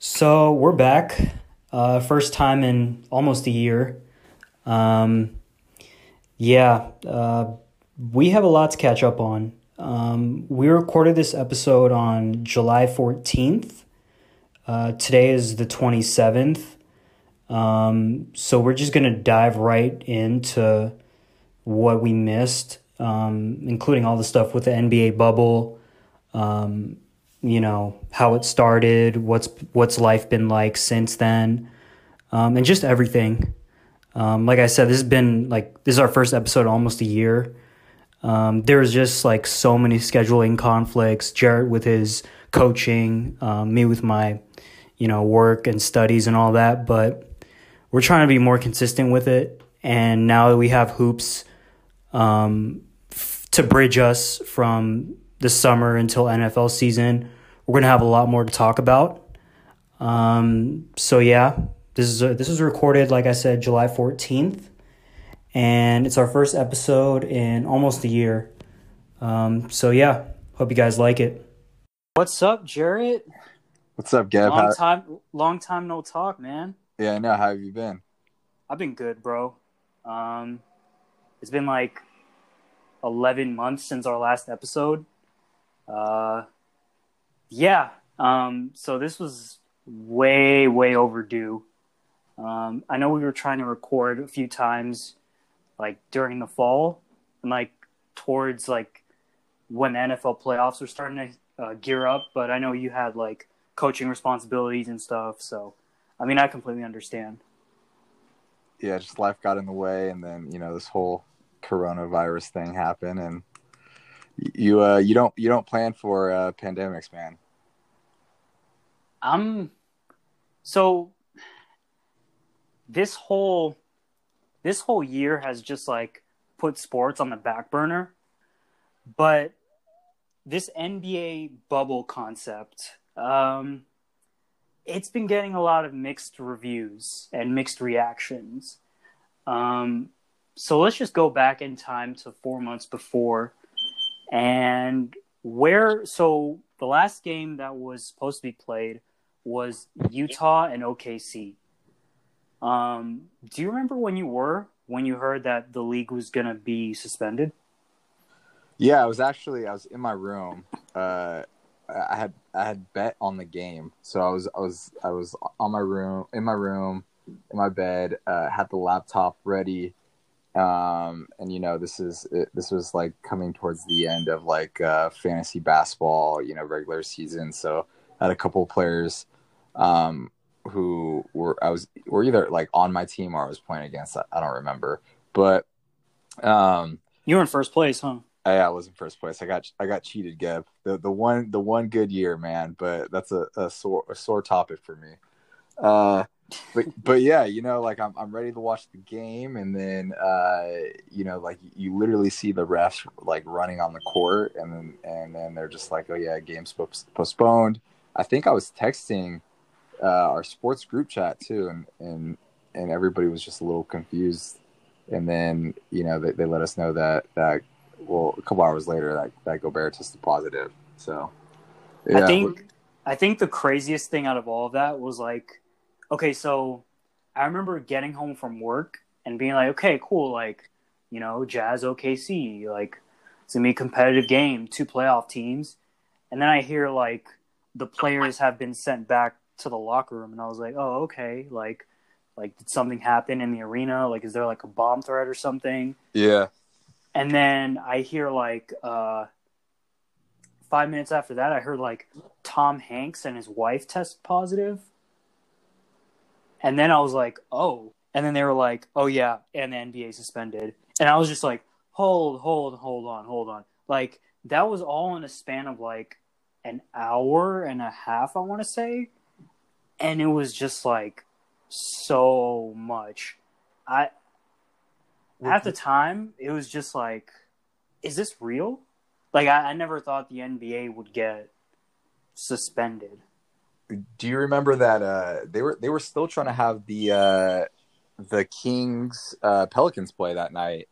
So we're back. Uh, first time in almost a year. Um, yeah, uh, we have a lot to catch up on. Um, we recorded this episode on July 14th. Uh, today is the 27th. Um, so we're just going to dive right into what we missed, um, including all the stuff with the NBA bubble, um, you know, how it started, what's what's life been like since then, um, and just everything. Um, like I said, this has been like this is our first episode almost a year. Um, was just like so many scheduling conflicts. Jarrett with his coaching, um, me with my, you know, work and studies and all that. But we're trying to be more consistent with it. And now that we have hoops um, f- to bridge us from the summer until NFL season, we're gonna have a lot more to talk about. Um, so yeah, this is a, this was recorded, like I said, July fourteenth, and it's our first episode in almost a year. Um, so yeah, hope you guys like it. What's up, Jarrett? What's up, Geb? Long How- time, long time no talk, man. yeah, I know. How have you been? I've been good, bro. Um, it's been like eleven months since our last episode. Uh, yeah. Um, so this was way, way overdue. Um, I know we were trying to record a few times, like during the fall, and like towards like when the NFL playoffs were starting to uh, gear up. But I know you had like coaching responsibilities and stuff. So, I mean, I completely understand. Yeah, just life got in the way, and then you know this whole coronavirus thing happened, and you uh you don't you don't plan for uh, pandemics, man. I'm so this whole this whole year has just like put sports on the back burner. But this NBA bubble concept, um, it's been getting a lot of mixed reviews and mixed reactions. Um, so let's just go back in time to four months before and where so the last game that was supposed to be played was Utah and OKC. Um, do you remember when you were when you heard that the league was gonna be suspended? Yeah, I was actually I was in my room. Uh, I had I had bet on the game, so I was I was I was on my room in my room in my bed. Uh, had the laptop ready, um, and you know this is it, this was like coming towards the end of like uh, fantasy basketball, you know, regular season. So I had a couple of players um, who were I was were either like on my team or I was playing against. I, I don't remember, but um, You were in first place, huh? I, I was in first place. I got I got cheated, Geb. The the one the one good year, man. But that's a, a sore a sore topic for me. Uh, but but yeah, you know, like I'm I'm ready to watch the game, and then uh, you know, like you literally see the refs like running on the court, and then and then they're just like, oh yeah, game's postponed. I think I was texting uh, our sports group chat too, and and and everybody was just a little confused. And then you know they, they let us know that that well a couple hours later that that Gobert tested positive. So I think I think the craziest thing out of all of that was like, okay, so I remember getting home from work and being like, okay, cool, like, you know, Jazz OKC, like it's gonna be a competitive game, two playoff teams, and then I hear like the players have been sent back to the locker room, and I was like, oh, okay, like, like did something happen in the arena? Like, is there like a bomb threat or something? yeah And then I hear like uh, five minutes after that, I heard like Tom Hanks and his wife test positive. And then I was like, oh. And then they were like, oh yeah, and the NBA suspended. And I was just like, hold, hold, hold on, hold on. Like that was all in a span of like an hour and a half, I want to say. And it was just like so much. I at the time, it was just like, is this real? Like, I, I never thought the NBA would get suspended. Do you remember that uh they were they were still trying to have the uh the Kings uh Pelicans play that night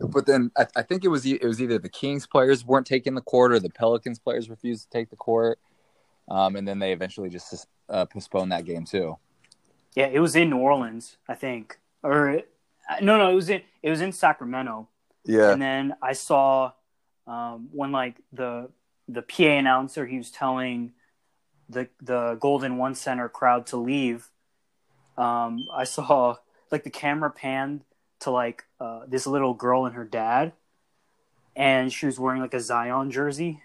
but then I, I think it was it was either the Kings players weren't taking the court or the Pelicans players refused to take the court um and then they eventually just uh, postponed that game too. Yeah, it was in New Orleans, I think, or no, no, it was in it was in Sacramento. Yeah, and then I saw um, when like the the PA announcer he was telling the the Golden One Center crowd to leave. Um, I saw like the camera panned to like uh, this little girl and her dad, and she was wearing like a Zion jersey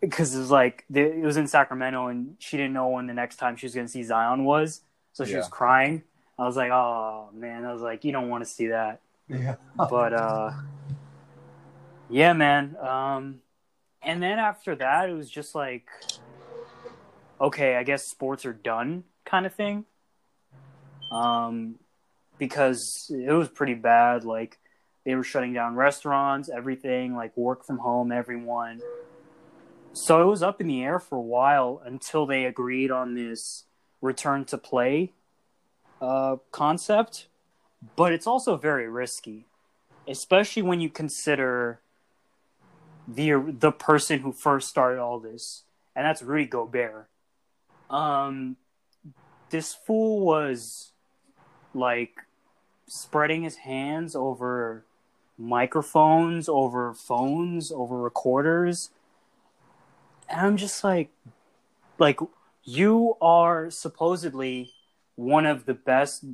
because it was like it was in Sacramento and she didn't know when the next time she was going to see Zion was, so she yeah. was crying. I was like, oh man, I was like, you don't want to see that. Yeah. but uh, yeah, man. Um, and then after that, it was just like, okay, I guess sports are done, kind of thing. Um, because it was pretty bad. Like they were shutting down restaurants, everything, like work from home, everyone. So it was up in the air for a while until they agreed on this return to play uh, concept. But it's also very risky, especially when you consider the the person who first started all this, and that's Rudy Gobert. Um, this fool was like spreading his hands over microphones, over phones, over recorders. And I'm just like like you are supposedly one of the best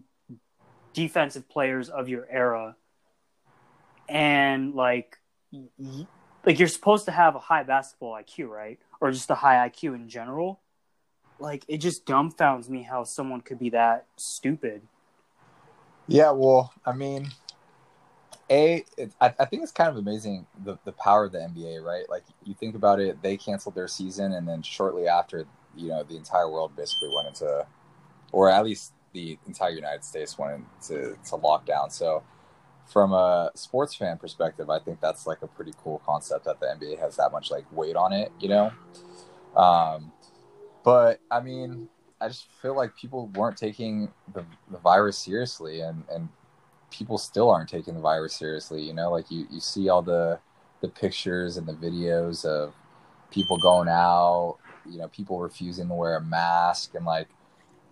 defensive players of your era and like like you're supposed to have a high basketball IQ, right? Or just a high IQ in general. Like it just dumbfounds me how someone could be that stupid. Yeah, well, I mean, a, it, I, I think it's kind of amazing the the power of the NBA, right? Like you think about it, they canceled their season, and then shortly after, you know, the entire world basically went into, or at least the entire United States went into to lockdown. So, from a sports fan perspective, I think that's like a pretty cool concept that the NBA has that much like weight on it, you know. Um, but I mean, I just feel like people weren't taking the, the virus seriously, and and people still aren't taking the virus seriously. You know, like you you see all the the pictures and the videos of people going out, you know, people refusing to wear a mask, and like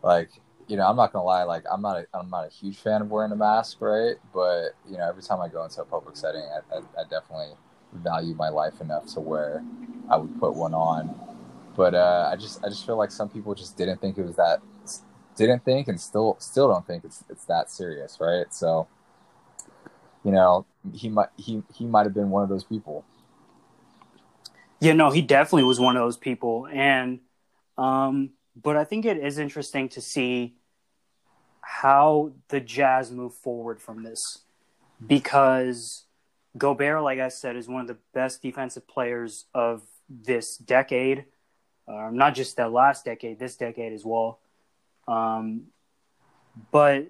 like you know, I'm not gonna lie, like I'm not a, I'm not a huge fan of wearing a mask, right? But you know, every time I go into a public setting, I, I, I definitely value my life enough to where I would put one on but uh, I just I just feel like some people just didn't think it was that didn't think and still still don't think it's it's that serious, right? So you know, he might he he might have been one of those people. Yeah, no, he definitely was one of those people, and um, but I think it is interesting to see how the Jazz move forward from this because Gobert, like I said, is one of the best defensive players of this decade um, not just that last decade, this decade as well. Um, but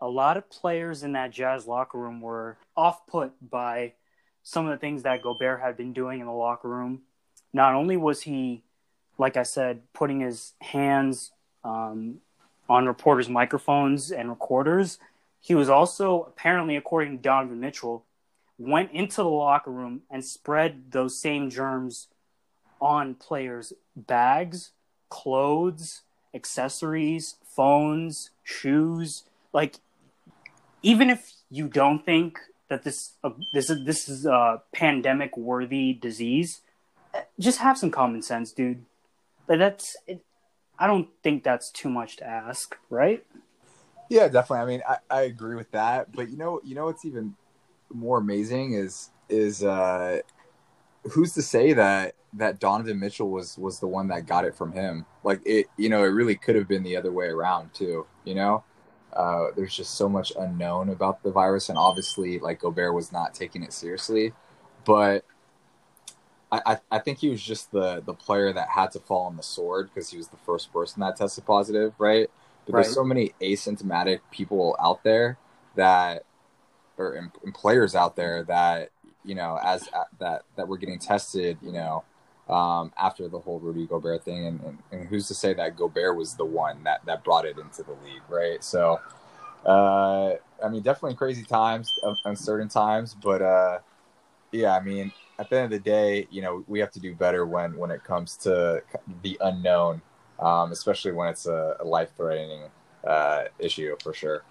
a lot of players in that Jazz locker room were off put by some of the things that Gobert had been doing in the locker room. Not only was he, like I said, putting his hands um, on reporters' microphones and recorders, he was also apparently, according to Donovan Mitchell, went into the locker room and spread those same germs on players' bags, clothes, accessories, phones, shoes. Like, even if you don't think that this uh, this is this is a pandemic worthy disease, just have some common sense, dude. But that's it, I don't think that's too much to ask, right? Yeah, definitely. I mean, I, I agree with that. But you know, you know what's even more amazing is is uh who's to say that that Donovan Mitchell was was the one that got it from him? Like it, you know, it really could have been the other way around too. You know, uh, there's just so much unknown about the virus, and obviously, like Gobert was not taking it seriously, but. I, I think he was just the, the player that had to fall on the sword because he was the first person that tested positive, right? But right. there's so many asymptomatic people out there that, or and players out there that you know, as uh, that that we're getting tested, you know, um, after the whole Rudy Gobert thing, and, and, and, who's to say that Gobert was the one that that brought it into the league, right? So, uh, I mean, definitely crazy times, uncertain times, but uh, yeah, I mean, at the end of the day, you know, we have to do better when when it comes to the unknown, um, especially when it's a, a life threatening uh, issue for sure.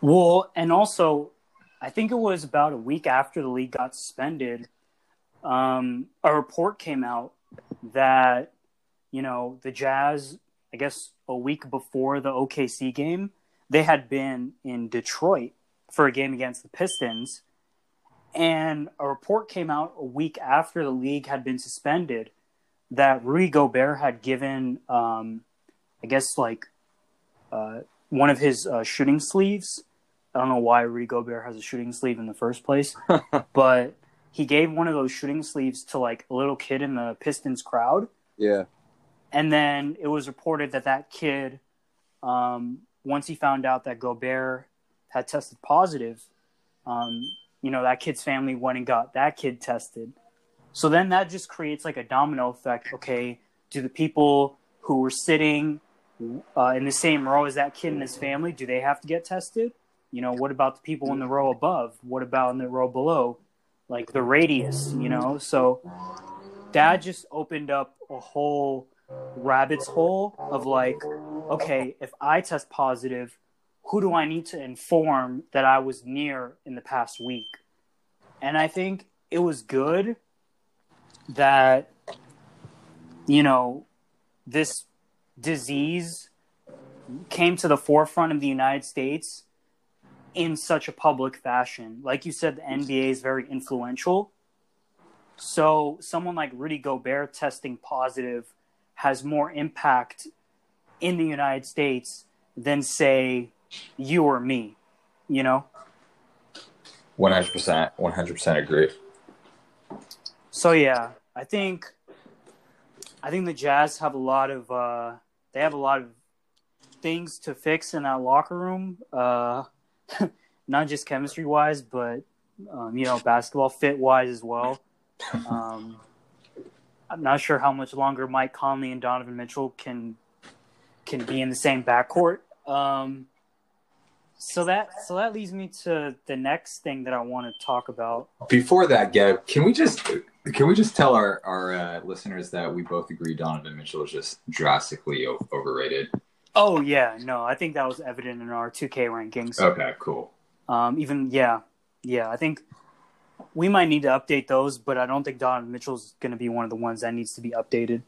Well, and also, I think it was about a week after the league got suspended, um, a report came out that, you know, the Jazz, I guess a week before the OKC game, they had been in Detroit for a game against the Pistons. And a report came out a week after the league had been suspended that Rudy Gobert had given, um, I guess, like uh, one of his uh, shooting sleeves. I don't know why Rudy Gobert has a shooting sleeve in the first place, but he gave one of those shooting sleeves to like a little kid in the Pistons crowd. Yeah. And then it was reported that that kid, um, once he found out that Gobert had tested positive, um, you know, that kid's family went and got that kid tested. So then that just creates like a domino effect. Okay, do the people who were sitting uh, in the same row as that kid and his family, do they have to get tested? You know, what about the people in the row above? What about in the row below? Like the radius, you know? So that just opened up a whole rabbit's hole of like, okay, if I test positive, who do I need to inform that I was near in the past week? And I think it was good that, you know, this disease came to the forefront of the United States in such a public fashion. Like you said, the NBA is very influential. So someone like Rudy Gobert testing positive has more impact in the United States than say you or me, you know? 100%, 100% agree. So yeah, I think I think the Jazz have a lot of uh they have a lot of things to fix in that locker room. Uh not just chemistry wise, but um, you know, basketball fit wise as well. Um, I'm not sure how much longer Mike Conley and Donovan Mitchell can can be in the same backcourt. Um, so that so that leads me to the next thing that I want to talk about. Before that, Geb, can we just can we just tell our our uh, listeners that we both agree Donovan Mitchell is just drastically overrated? Oh yeah, no, I think that was evident in our 2K rankings. Okay, cool. Um, even yeah, yeah, I think we might need to update those, but I don't think Donovan Mitchell's going to be one of the ones that needs to be updated.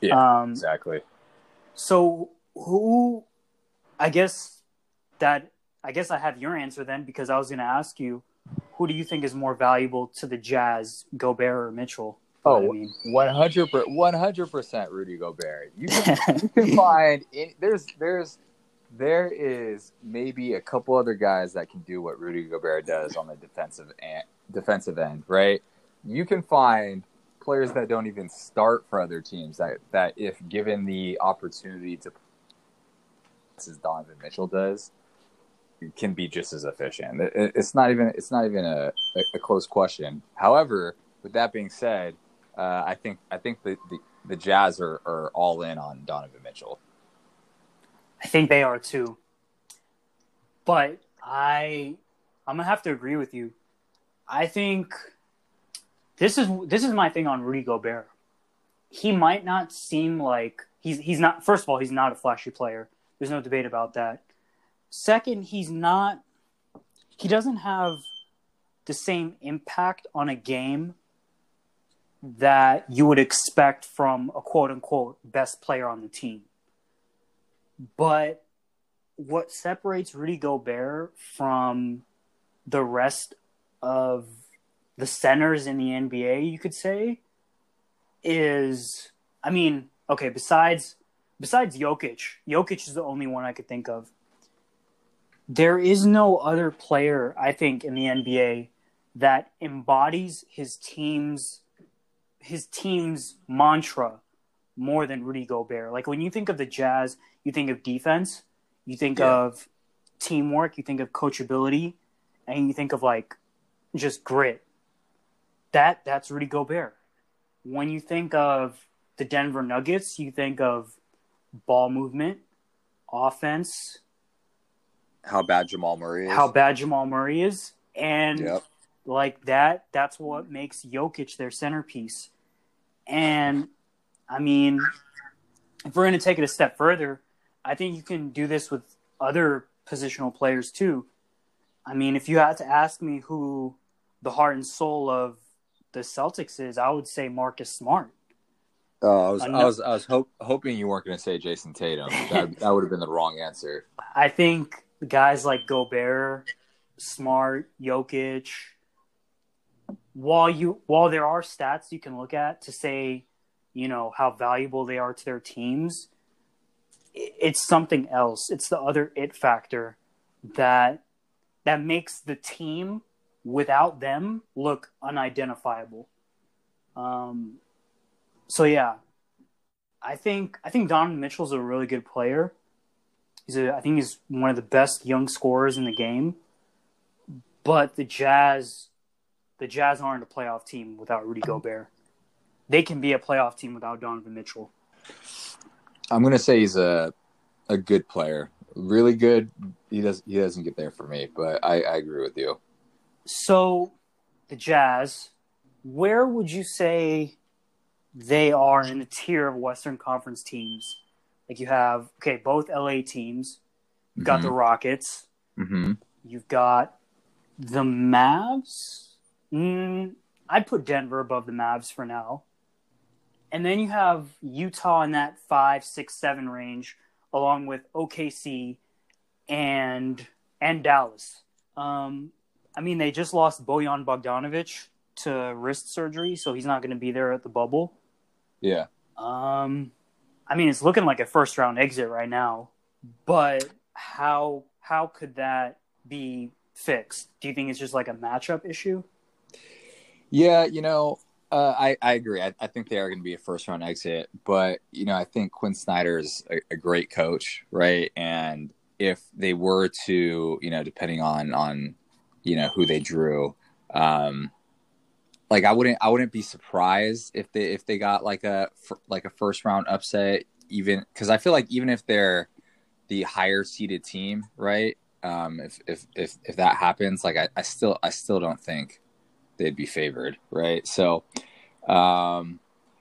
Yeah, Um, exactly. So who? I guess that I guess I have your answer then because I was going to ask you, who do you think is more valuable to the Jazz, Gobert or Mitchell? Oh, I mean, 100 percent Rudy Gobert. You can, you can find in, there's there's there is maybe a couple other guys that can do what Rudy Gobert does on the defensive end, defensive end, right? You can find players that don't even start for other teams that that if given the opportunity to as Donovan Mitchell does can be just as efficient. It- It's not even it's not even a, a, a close question. However, with that being said, uh, I think I think the, the, the Jazz are, are all in on Donovan Mitchell. I think they are too. But I I'm gonna have to agree with you. I think this is this is my thing on Rudy Gobert. He might not seem like he's he's not first of all, he's not a flashy player. There's no debate about that. Second, he's not he doesn't have the same impact on a game that you would expect from a quote unquote best player on the team. But what separates Rudy Gobert from the rest of the centers in the NBA, you could say, is I mean, okay, besides besides Jokic, Jokic is the only one I could think of. There is no other player, I think, in the NBA that embodies his team's his team's mantra more than Rudy Gobert. Like when you think of the Jazz, you think of defense, you think Yeah. of teamwork, you think of coachability, and you think of like just grit. That that's Rudy Gobert. When you think of the Denver Nuggets, you think of ball movement, offense, How bad Jamal Murray is. how bad Jamal Murray is, and Yep. like that that's what makes Jokic their centerpiece. And I mean, if we're going to take it a step further, I think you can do this with other positional players too. I mean, if you had to ask me who the heart and soul of the Celtics is, I would say Marcus Smart. Oh, I was, I was, I was hope, hoping you weren't going to say Jayson Tatum. That, that would have been the wrong answer. I think guys like Gobert, Smart, Jokic, while you while there are stats you can look at to say, you know, how valuable they are to their teams, it's something else. It's the other it factor that that makes the team without them look unidentifiable. Um, so yeah, I think I think Donovan Mitchell's a really good player. He's a, I think he's one of the best young scorers in the game. But the Jazz the Jazz aren't a playoff team without Rudy Gobert. They can be a playoff team without Donovan Mitchell. I'm gonna say he's a a good player, really good. He does he doesn't get there for me, but I, I agree with you. So, the Jazz, where would you say they are in the tier of Western Conference teams? Like you have okay, both LA teams. You've got mm-hmm. the Rockets. Mm-hmm. You've got the Mavs. Mm, I'd put Denver above the Mavs for now. And then you have Utah in that five, six, seven range, along with OKC and and Dallas. Um, I mean, they just lost Bojan Bogdanovic to wrist surgery, so he's not going to be there at the bubble. Yeah. Um, I mean, it's looking like a first round exit right now, but how how could that be fixed? Do you think it's just like a matchup issue? Yeah, you know, uh, I I agree. I, I think they are going to be a first round exit, but you know, I think Quin Snyder is a, a, great coach, right? And if they were to, you know, depending on on you know who they drew, um, like I wouldn't I wouldn't be surprised if they if they got like a like a first round upset, even because I feel like even if they're the higher seeded team, right? Um, if if if if that happens, like I, I still I still don't think they'd be favored, right? So, um,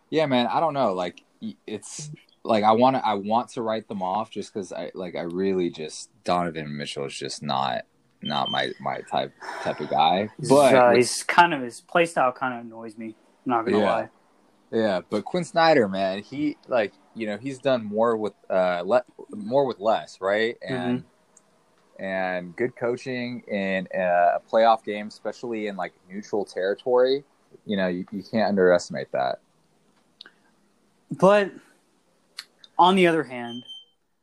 yeah, man, I don't know. Like, it's like I want to I want to write them off just because I like I really just Donovan Mitchell is just not not my my type type of guy. But uh, he's kind of his play style kind of annoys me. I'm not gonna yeah. lie. Yeah, but Quin Snyder, man, he like you know he's done more with uh le- more with less, right? And mm-hmm and good coaching in a playoff game, especially in like neutral territory, you know, you, you can't underestimate that. But on the other hand,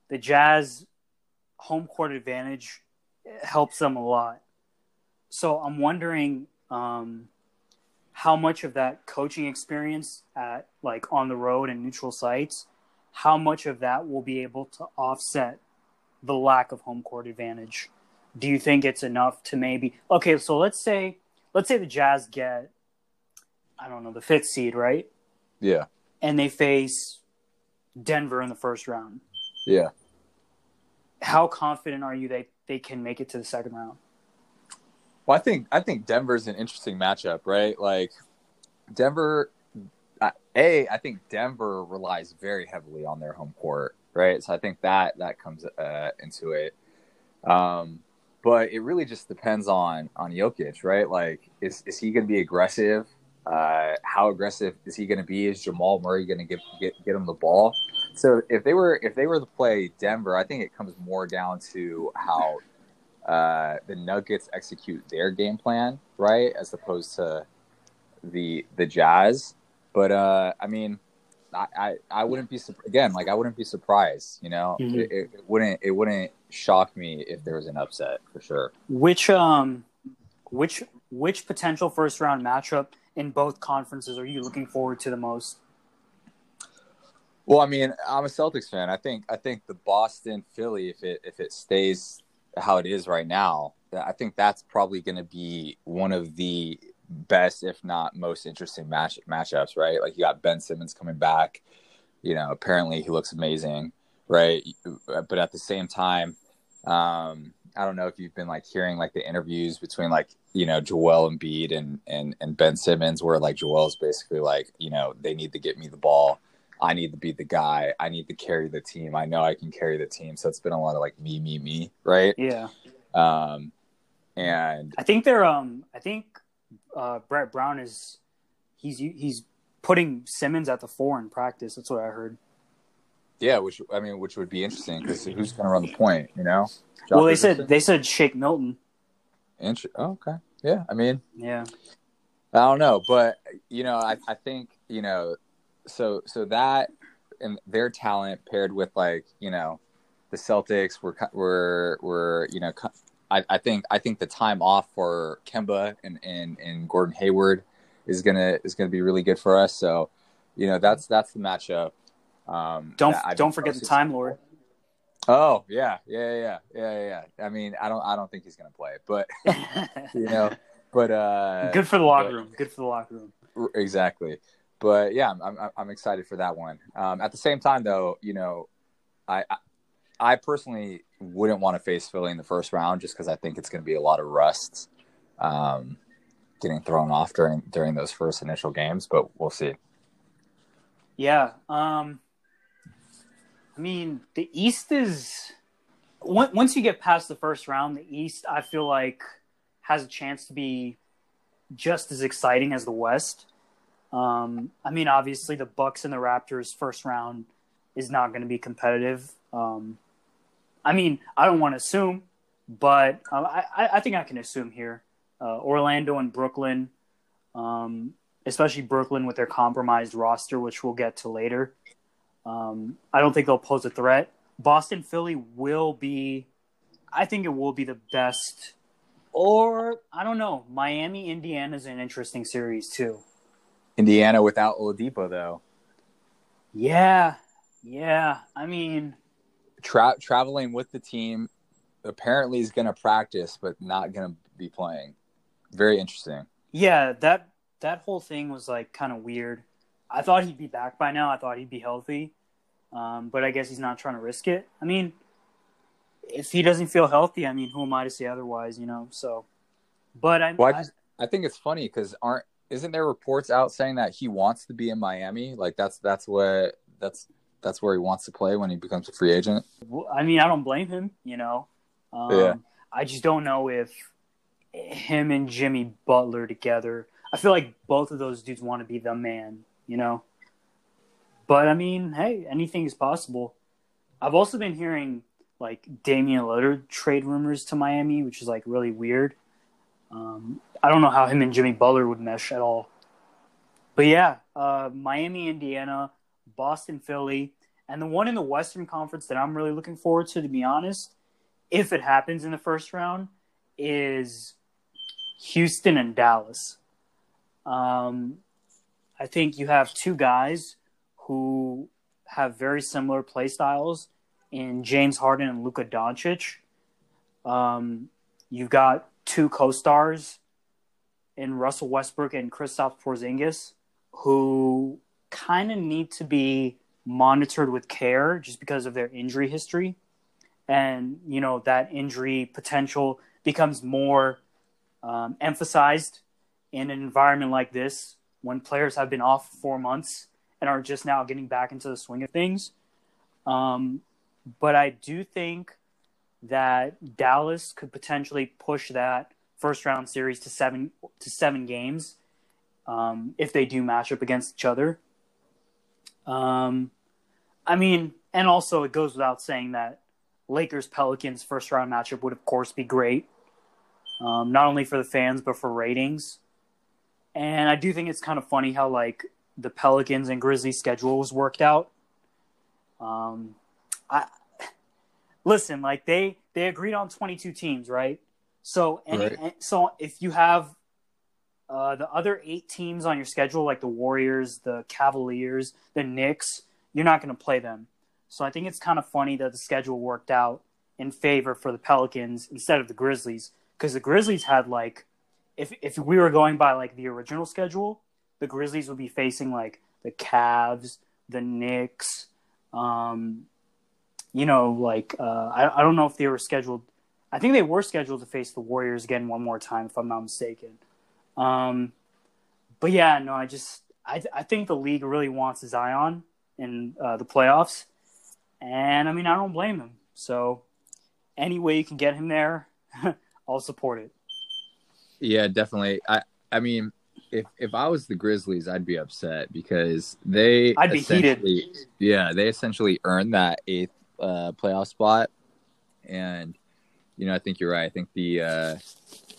the Jazz home court advantage helps them a lot. So I'm wondering um, how much of that coaching experience at like on the road and neutral sites, how much of that will be able to offset the lack of home court advantage. Do you think it's enough to maybe okay? So let's say let's say the Jazz get I don't know the fifth seed, right? Yeah. And they face Denver in the first round. Yeah. How confident are you they they can make it to the second round? Well, I think I think Denver's an interesting matchup, right? Like Denver a I think Denver relies very heavily on their home court right? So I think that that comes uh, into it. Um, but it really just depends on on Jokic, right? Like, is is he going to be aggressive? Uh, how aggressive is he going to be? Is Jamal Murray going to get get get him the ball? So if they were if they were to play Denver, I think it comes more down to how uh, the Nuggets execute their game plan, right, as opposed to the the Jazz. But uh, I mean, I, I, I wouldn't be again like I wouldn't be surprised. You know, mm-hmm. it, it, wouldn't it wouldn't shock me if there was an upset for sure. Which um, which which potential first round matchup in both conferences are you looking forward to the most? Well, I mean, I'm a Celtics fan. I think I think the Boston Philly, if it if it stays how it is right now, I think that's probably going to be one of the best, if not most interesting match matchups, right? Like you got Ben Simmons coming back. You know, apparently he looks amazing, right? But at the same time, um, I don't know if you've been like hearing like the interviews between like you know Joel Embiid and and and Ben Simmons, where like Joel's basically like you know they need to get me the ball. I need to be the guy. I need to carry the team. I know I can carry the team. So it's been a lot of like me, me, me, right? Yeah. Um, and I think they're um I think uh Brett Brown is he's he's putting Simmons at the four in practice. That's what I heard. yeah, which I mean, which would be interesting because who's going to run the point? You know? well, they Josh said they said Shake Milton. Inter- oh, okay. Yeah, I mean, Yeah. I don't know, but you know, I, I think you know, so so that and their talent paired with like you know, the Celtics were were were you know, I, I think I think the time off for Kemba and and, and Gordon Hayward is gonna is gonna be really good for us. So, you know, that's that's the matchup. Um, Don't don't forget the Time Lord. Oh yeah, yeah, yeah, yeah, yeah, yeah. I mean, I don't I don't think he's gonna play, but you know, but uh, Good for the locker but- room. Good for the locker room. R- Exactly. But yeah, I'm, I'm I'm excited for that one. Um, at the same time, though, you know, I I, I personally wouldn't want to face Philly in the first round just because I think it's going to be a lot of rust, um, getting thrown off during during those first initial games. But we'll see. Yeah. Um I mean, the East is once you get past the first round, the East I feel like has a chance to be just as exciting as the West. Um I mean, obviously the Bucks and the Raptors first round is not going to be competitive. Um I mean, I don't want to assume, but uh, I I I think I can assume here. Uh, Orlando and Brooklyn um, especially Brooklyn with their compromised roster, which we'll get to later. Um, I don't think they'll pose a threat. Boston, Philly will be, I think it will be the best. Or I don't know. Miami, Indiana is an interesting series too. Indiana without Oladipo, though, Yeah, yeah. I mean, Tra- traveling with the team, apparently is going to practice, but not going to be playing. Very interesting. yeah. That that whole thing was like kind of weird. I thought he'd be back by now. I thought he'd be healthy, um, but I guess he's not trying to risk it. I mean, if he doesn't feel healthy, I mean, who am I to say otherwise? You know. So, but I, Well, I I- I think it's funny because aren't isn't there reports out saying that he wants to be in Miami? Like that's that's what that's that's where he wants to play when he becomes a free agent. I mean, I don't blame him. You know, um, Yeah. I just don't know if him and Jimmy Butler together. I feel like both of those dudes want to be the man. You know, but I mean, hey, anything is possible. I've also been hearing like Damian Lillard trade rumors to Miami, which is like really weird. Um, I don't know how him and Jimmy Butler would mesh at all. But yeah, uh, Miami, Indiana, Boston, Philly, and the one in the Western Conference that I'm really looking forward to, to be honest, if it happens in the first round, is Houston and Dallas. Um, I think you have two guys who have very similar play styles in James Harden and Luka Doncic. Um, you've got two co-stars in Russell Westbrook and Kristaps Porzingis who kind of need to be monitored with care just because of their injury history. And, you know, that injury potential becomes more um, emphasized in an environment like this when players have been off four months and are just now getting back into the swing of things. Um, but I do think that Dallas could potentially push that first round series to seven to seven games um, if they do match up against each other. Um, I mean, and also it goes without saying that Lakers Pelicans first round matchup would of course be great, um, not only for the fans but for ratings. And I do think it's kind of funny how like the Pelicans and Grizzlies schedule was worked out. Um, I listen, like they they agreed on 22 teams, right? So any Right. so if you have uh, the other eight teams on your schedule, like the Warriors, the Cavaliers, the Knicks, you're not going to play them. So I think it's kind of funny that the schedule worked out in favor for the Pelicans instead of the Grizzlies because the Grizzlies had like if if we were going by like the original schedule, the Grizzlies would be facing like the Cavs, the Knicks, um, you know, like uh, I I don't know if they were scheduled. I think they were scheduled to face the Warriors again one more time, if I'm not mistaken. Um, but yeah, no, I just I I think the league really wants Zion, in uh, the playoffs, and I mean I don't blame him. So any way you can get him there, I'll support it. Yeah, definitely. I I mean, if if I was the Grizzlies, I'd be upset because they I'd be heated. Yeah, they essentially earned that eighth uh, playoff spot, and you know I think you're right. I think the uh,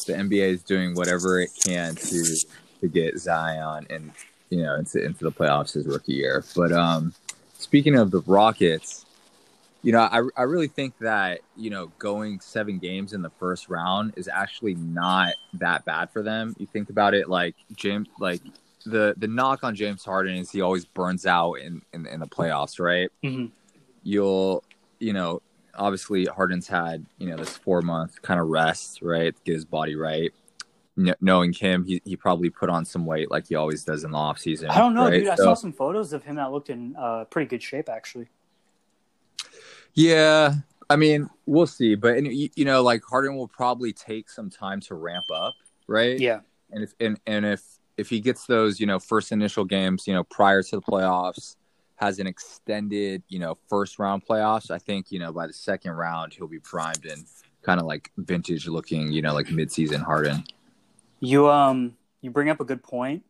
the NBA is doing whatever it can to to get Zion and you know into into the playoffs his rookie year. But um, speaking of the Rockets, you know I I really think that you know going seven games in the first round is actually not that bad for them. You think about it, like James, like the the knock on James Harden is he always burns out in in, in the playoffs, right? Mhm. You'll you know obviously Harden's had you know this four month kind of rest, right, get his body right. Kn- knowing him, he he probably put on some weight like he always does in the off season. I don't know, right? dude. I So- saw some photos of him that looked in uh, pretty good shape, actually. Yeah, I mean, we'll see, but and, you, you know, like Harden will probably take some time to ramp up, right? Yeah, and if and, and if if he gets those, you know, first initial games, you know, prior to the playoffs, has an extended, you know, first round playoffs, I think, you know, by the second round he'll be primed and kind of like vintage looking, you know, like mid season Harden. you um you bring up a good point,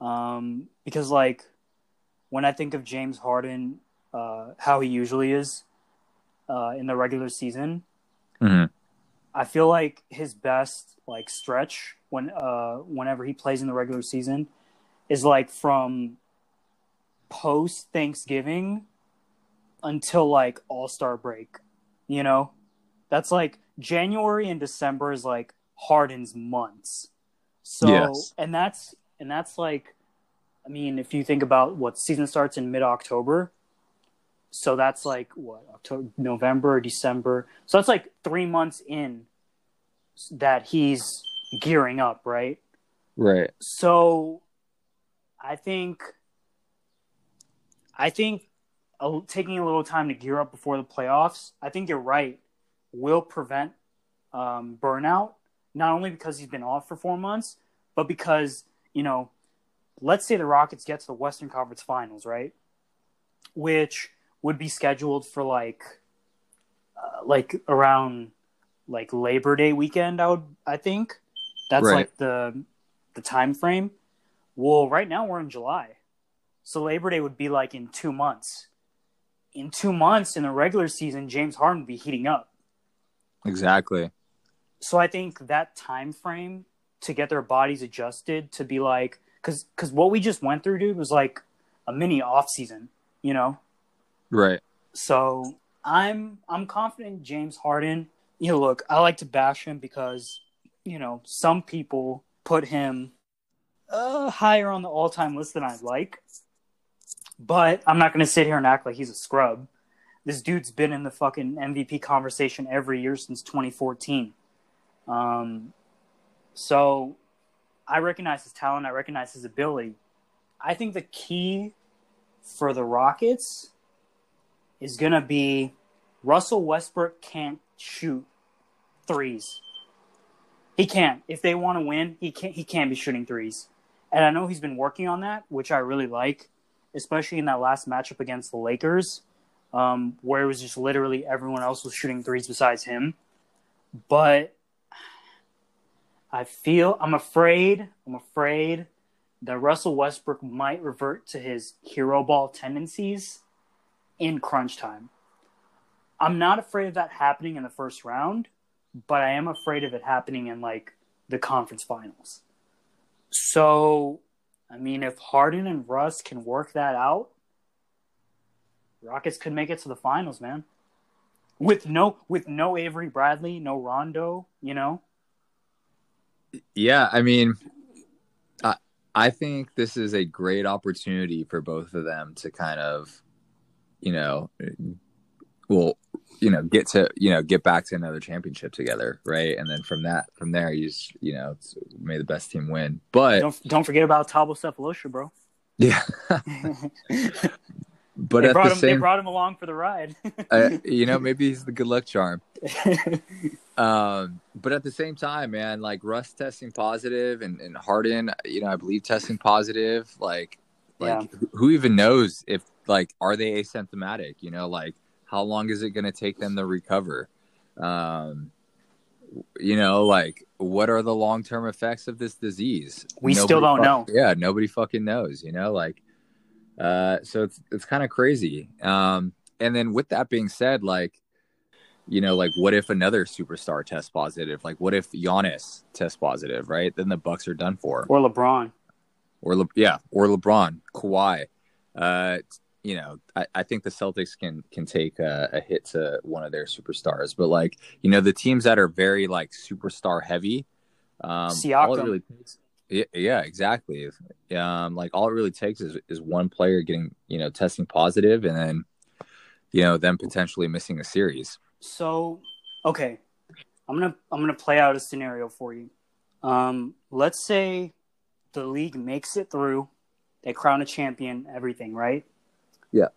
um because like when I think of James Harden, uh, how he usually is, uh, in the regular season, mm-hmm. I feel like his best like stretch when uh whenever he plays in the regular season is like from post Thanksgiving until like All Star break. You know? That's like January and December is like Harden's months. So Yes. and that's and that's like I mean, if you think about what season starts in mid October, so that's like what October, November, December. So that's like three months in that he's gearing up, right? Right. So I think I think a, taking a little time to gear up before the playoffs. I think you're right. Will prevent um, burnout not only because he's been off for four months, but because you know, let's say the Rockets get to the Western Conference Finals, right? Which would be scheduled for like, uh, like around like Labor Day weekend. I would, I think, that's Right. like the the time frame. Well, right now we're in July, so Labor Day would be like in two months. In two months in the regular season, James Harden would be heating up. Exactly. So I think that time frame to get their bodies adjusted to be like, because because what we just went through, dude, was like a mini off season, you know. Right. So I'm I'm confident James Harden. You know, look, I like to bash him because you know some people put him uh, higher on the all time list than I like. But I'm not going to sit here and act like he's a scrub. This dude's been in the fucking MVP conversation every year since 2014. Um, so I recognize his talent. I recognize his ability. I think the key for the Rockets is going to be Russell Westbrook can't shoot threes. He can't. If they want to win, he can't. He can't be shooting threes. And I know he's been working on that, which I really like, especially in that last matchup against the Lakers, um, where it was just literally everyone else was shooting threes besides him. But I feel I'm afraid. I'm afraid that Russell Westbrook might revert to his hero ball tendencies in crunch time. I'm not afraid of that happening in the first round, but I am afraid of it happening in like the conference finals. So, I mean, if Harden and Russ can work that out, Rockets could make it to the finals, man. With no with no Avery Bradley, no Rondo, you know. Yeah, I mean, I I think this is a great opportunity for both of them to kind of, you know, well, you know, get to you know get back to another championship together, right? And then from that, from there, you just you know it's, may the best team win. But Don't don't forget about Thabo Sefolosha, bro. yeah, but they at brought the him. They brought him along for the ride. uh, you know, maybe he's the good luck charm. Um, but at the same time, man, like Russ testing positive and, and Harden, you know, I believe testing positive. Like, like Yeah. who even knows if like are they asymptomatic? You know, like how long is it going to take them to recover? Um, you know, like what are the long term effects of this disease? We still don't know. Yeah, nobody fucking knows. You know, like uh, so it's it's kind of crazy. Um, and then with that being said, like you know, like what if another superstar tests positive? Like what if Giannis tests positive? Right, then the Bucks are done for. Or LeBron. Or Le- yeah, or LeBron, Kawhi. Uh, you know, I, I think the Celtics can can take a, a, hit to one of their superstars, but like you know, the teams that are very like superstar heavy, um, Siakam. Really takes, yeah, yeah, exactly. Um, like all it really takes is is one player getting you know testing positive, and then you know them potentially missing a series. So, okay, I'm gonna I'm gonna play out a scenario for you. Um, let's say the league makes it through, they crown a champion, everything, right? Yeah.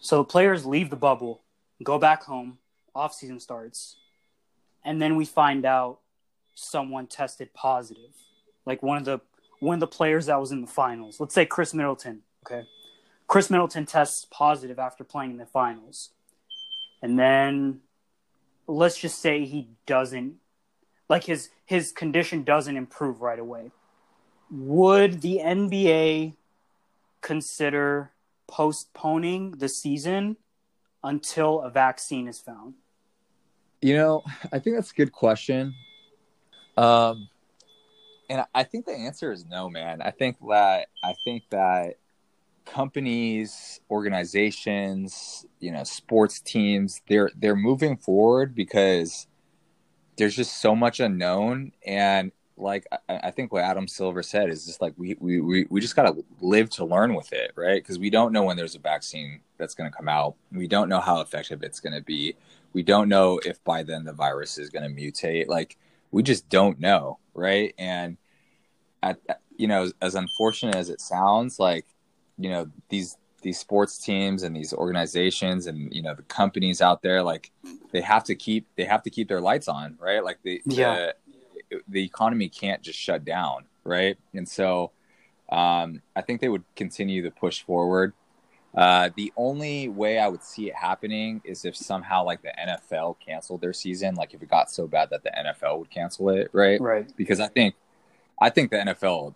So the players leave the bubble, go back home, off season starts, and then we find out someone tested positive. Like one of the one of the players that was in the finals. Let's say Khris Middleton. Okay. Khris Middleton tests positive after playing in the finals. And then let's just say he doesn't like his his condition doesn't improve right away. Would the NBA consider postponing the season until a vaccine is found? You know, I think that's a good question. Um, and I think the answer is no, man. I think that I think that companies, organizations, you know, sports teams, they're they're moving forward because there's just so much unknown and like I, I, think what Adam Silver said is just like we we we, we just gotta live to learn with it, right? Because we don't know when there's a vaccine that's gonna come out. We don't know how effective it's gonna be. We don't know if by then the virus is gonna mutate. Like we just don't know, right? And at you know, as unfortunate as it sounds, like you know these these sports teams and these organizations and you know the companies out there, like they have to keep they have to keep their lights on, right? Like the yeah. The, the economy can't just shut down, right? And so um, I think they would continue to push forward. Uh, the only way I would see it happening is if somehow like the NFL canceled their season, like if it got so bad that the NFL would cancel it, right? Right. Because I think I think the NFL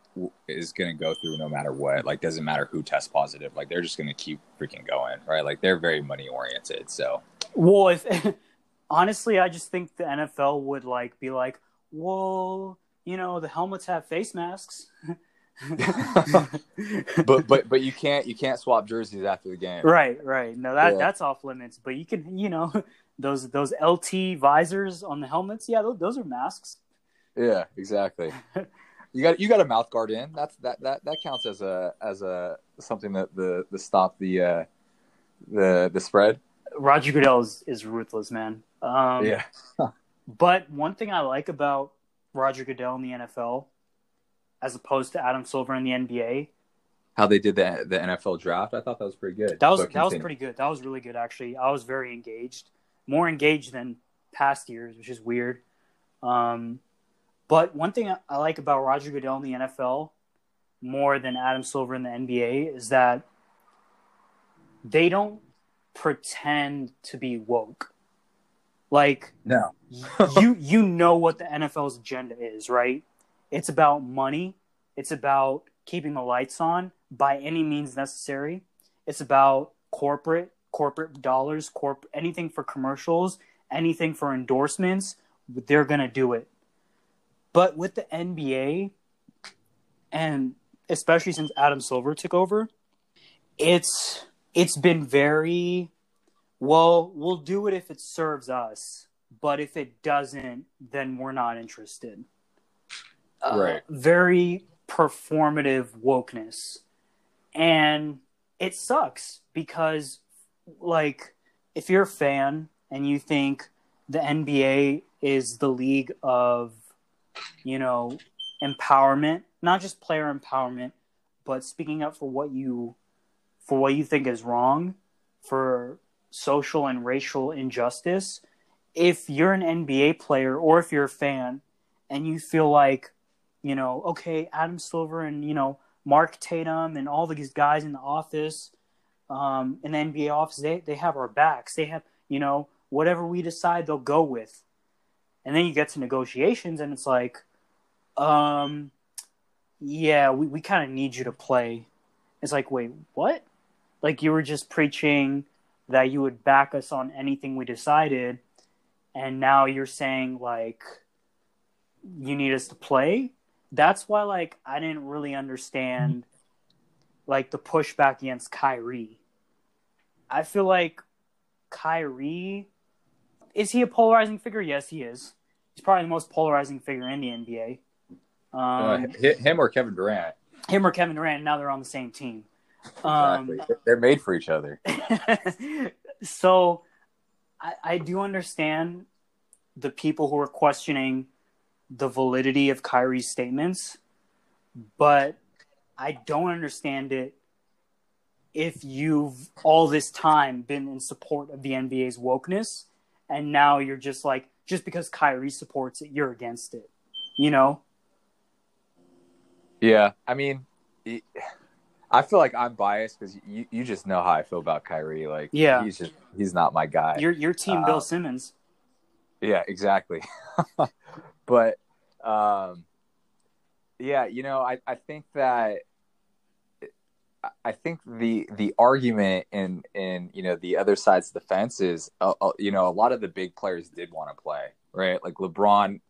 is going to go through no matter what. Like, doesn't matter who tests positive. Like, they're just going to keep freaking going, right? Like, they're very money oriented. So, well, if honestly, I just think the NFL would like be like, well, you know, the helmets have face masks. but but but you can't you can't swap jerseys after the game. Right, right. No, that yeah. that's off limits. But you can, you know, those those LT visors on the helmets. Yeah, those, those are masks. Yeah, exactly. you got you got a mouth guard in. That's that that that counts as a as a something that the the stop the uh the the spread. Roger Goodell is, is ruthless, man. Um, yeah. But one thing I like about Roger Goodell in the NFL, as opposed to Adam Silver in the NBA, how they did the the NFL draft, I thought that was pretty good. That was that was pretty good. That was really good actually. I was very engaged, more engaged than past years, which is weird. Um, but one thing I like about Roger Goodell in the NFL more than Adam Silver in the NBA is that they don't pretend to be woke. Like no, you you know what the NFL's agenda is, right? It's about money. It's about keeping the lights on by any means necessary. It's about corporate corporate dollars, corp anything for commercials, anything for endorsements. They're gonna do it. But with the NBA, and especially since Adam Silver took over, it's it's been very well, we'll do it if it serves us, but if it doesn't, then we're not interested. Uh, right. Very performative wokeness. And it sucks because, like, if you're a fan and you think the NBA is the league of, you know, empowerment, not just player empowerment, but speaking up for what you for what you think is wrong, for social and racial injustice, if you're an NBA player or if you're a fan and you feel like, you know, okay, Adam Silver and, you know, Mark Tatum and all these guys in the office, um, in the NBA office, they they have our backs. They have you know whatever we decide, they'll go with. And then you get to negotiations, and it's like, um, yeah, we, we kind of need you to play. It's like, wait, what? Like you were just preaching that you would back us on anything we decided, and now you're saying like you need us to play. That's why like I didn't really understand like the pushback against Kyrie. I feel like Kyrie is he a polarizing figure? Yes, he is. He's probably the most polarizing figure in the NBA. Um, Uh, him or Kevin Durant. him or Kevin Durant. Now they're on the same team. Um, Exactly. They're made for each other. so I, I do understand the people who are questioning the validity of Kyrie's statements, but I don't understand it if you've all this time been in support of the NBA's wokeness and now you're just like just because Kyrie supports it, you're against it. You know? Yeah, I mean, he- I feel like I'm biased because you, you just know how I feel about Kyrie. Like, Yeah. he's just he's not my guy. You're you're team Uh, Bill Simmons. Yeah, exactly. but um, yeah, you know, I, I think that I think the the argument in in you know the other side's defense is uh, uh, you know a lot of the big players did want to play right like LeBron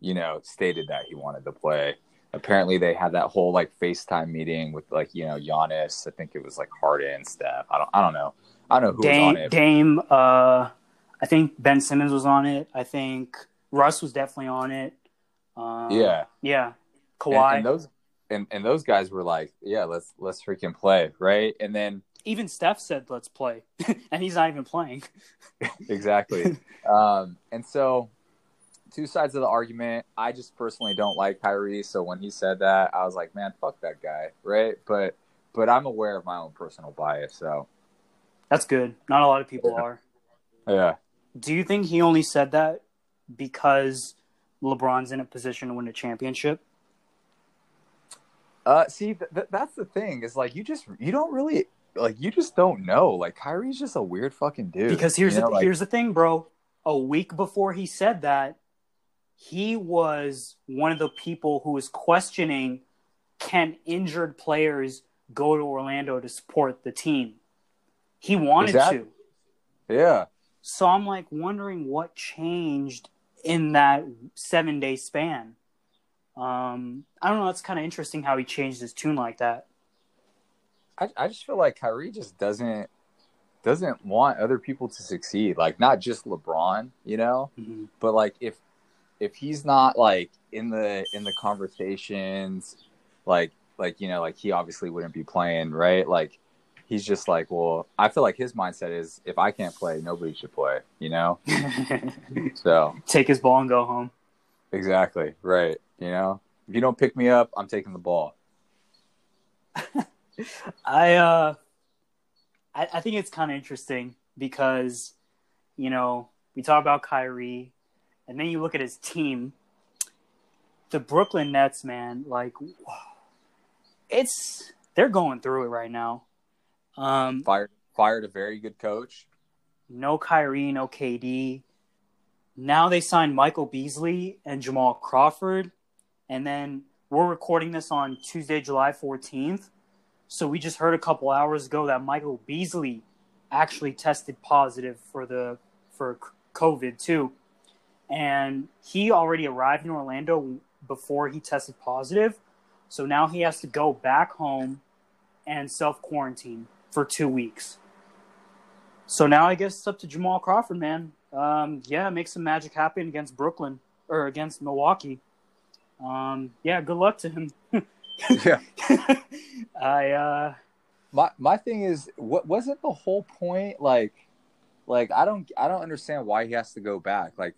you know stated that he wanted to play apparently they had that whole like FaceTime meeting with like you know Giannis I think it was like Harden Steph I don't I don't know I don't know who was on Dame, it Dame uh, I think Ben Simmons was on it. I think Russ was definitely on it. Um, yeah yeah. and, Kawhi, and those and, and those guys were like yeah let's let's freaking play right and then even Steph said, "Let's play," and he's not even playing. exactly. um, and so, two sides of the argument. I just personally don't like Kyrie, so when he said that, I was like, man, fuck that guy, right? But but I'm aware of my own personal bias, so That's good. Not a lot of people Yeah. are. yeah. Do you think he only said that because LeBron's in a position to win a championship? Uh, see, th- th- that's the thing is like you just you don't really like you just don't know. Like Kyrie's just a weird fucking dude. Because here's you know, the like- here's the thing, bro. A week before he said that, he was one of the people who was questioning can injured players go to Orlando to support the team. He wanted that- to. yeah. So I'm like wondering what changed in that seven day span. Um, I don't know. It's kind of interesting how he changed his tune like that. I, I just feel like Kyrie just doesn't doesn't want other people to succeed. Like not just LeBron, you know, Mhm. but like if if he's not like in the in the conversations, like like you know, like he obviously wouldn't be playing, right? Like he's just like, well, I feel like his mindset is if I can't play, nobody should play, you know. So Take his ball and go home. exactly right, you know. If you don't pick me up, I'm taking the ball. I uh, I, I think it's kind of interesting because, you know, we talk about Kyrie, and then you look at his team. The Brooklyn Nets, man, like, it's they're going through it right now. Um, Fired fired a very good coach. no Kyrie, no KD. Now they signed Michael Beasley and Jamal Crawford. And then we're recording this on Tuesday, July 14th. So we just heard a couple hours ago that Michael Beasley actually tested positive for the for COVID too. And he already arrived in Orlando before he tested positive. So now he has to go back home and self quarantine for 2 weeks. So now I guess it's up to Jamal Crawford, man. Um, yeah, make some magic happen against Brooklyn or against Milwaukee. Um, yeah, good luck to him. Yeah. I uh, my my thing is what wasn't the whole point like like i don't i don't understand why he has to go back like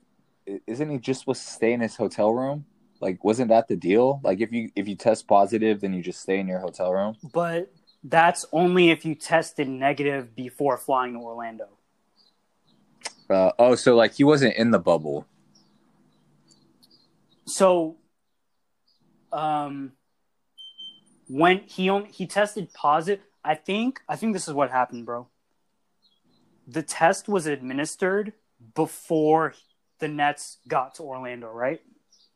isn't he just supposed to stay in his hotel room like wasn't that the deal like if you if you test positive then you just stay in your hotel room but that's only if you tested negative before flying to Orlando. uh, oh so like he wasn't in the bubble So, um, when he only he tested positive, I think I think this is what happened, bro. The test was administered before the Nets got to Orlando, right?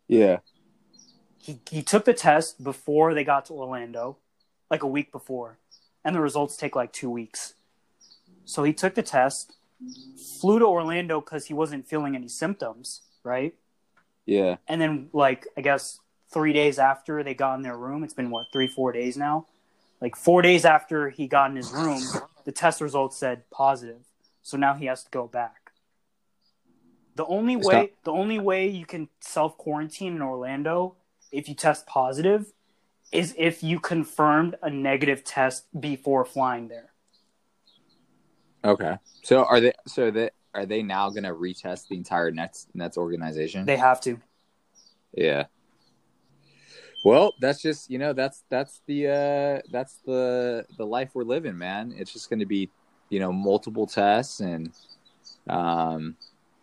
Yeah. He he took the test before they got to Orlando, like a week before, and the results take like two weeks. So he took the test, flew to Orlando because he wasn't feeling any symptoms, right? Yeah. And then, like, I guess three days after they got in their room, it's been what, three, four days now? Like, four days after he got in his room, the test results said positive. So now he has to go back. The only way, the only way you can self quarantine in Orlando if you test positive is if you confirmed a negative test before flying there. Okay. So are they? So that are they now going to retest the entire Nets Nets organization? They have to. Yeah. Well, that's just you know that's that's the uh that's the the life we're living, man. It's just going to be you know multiple tests and um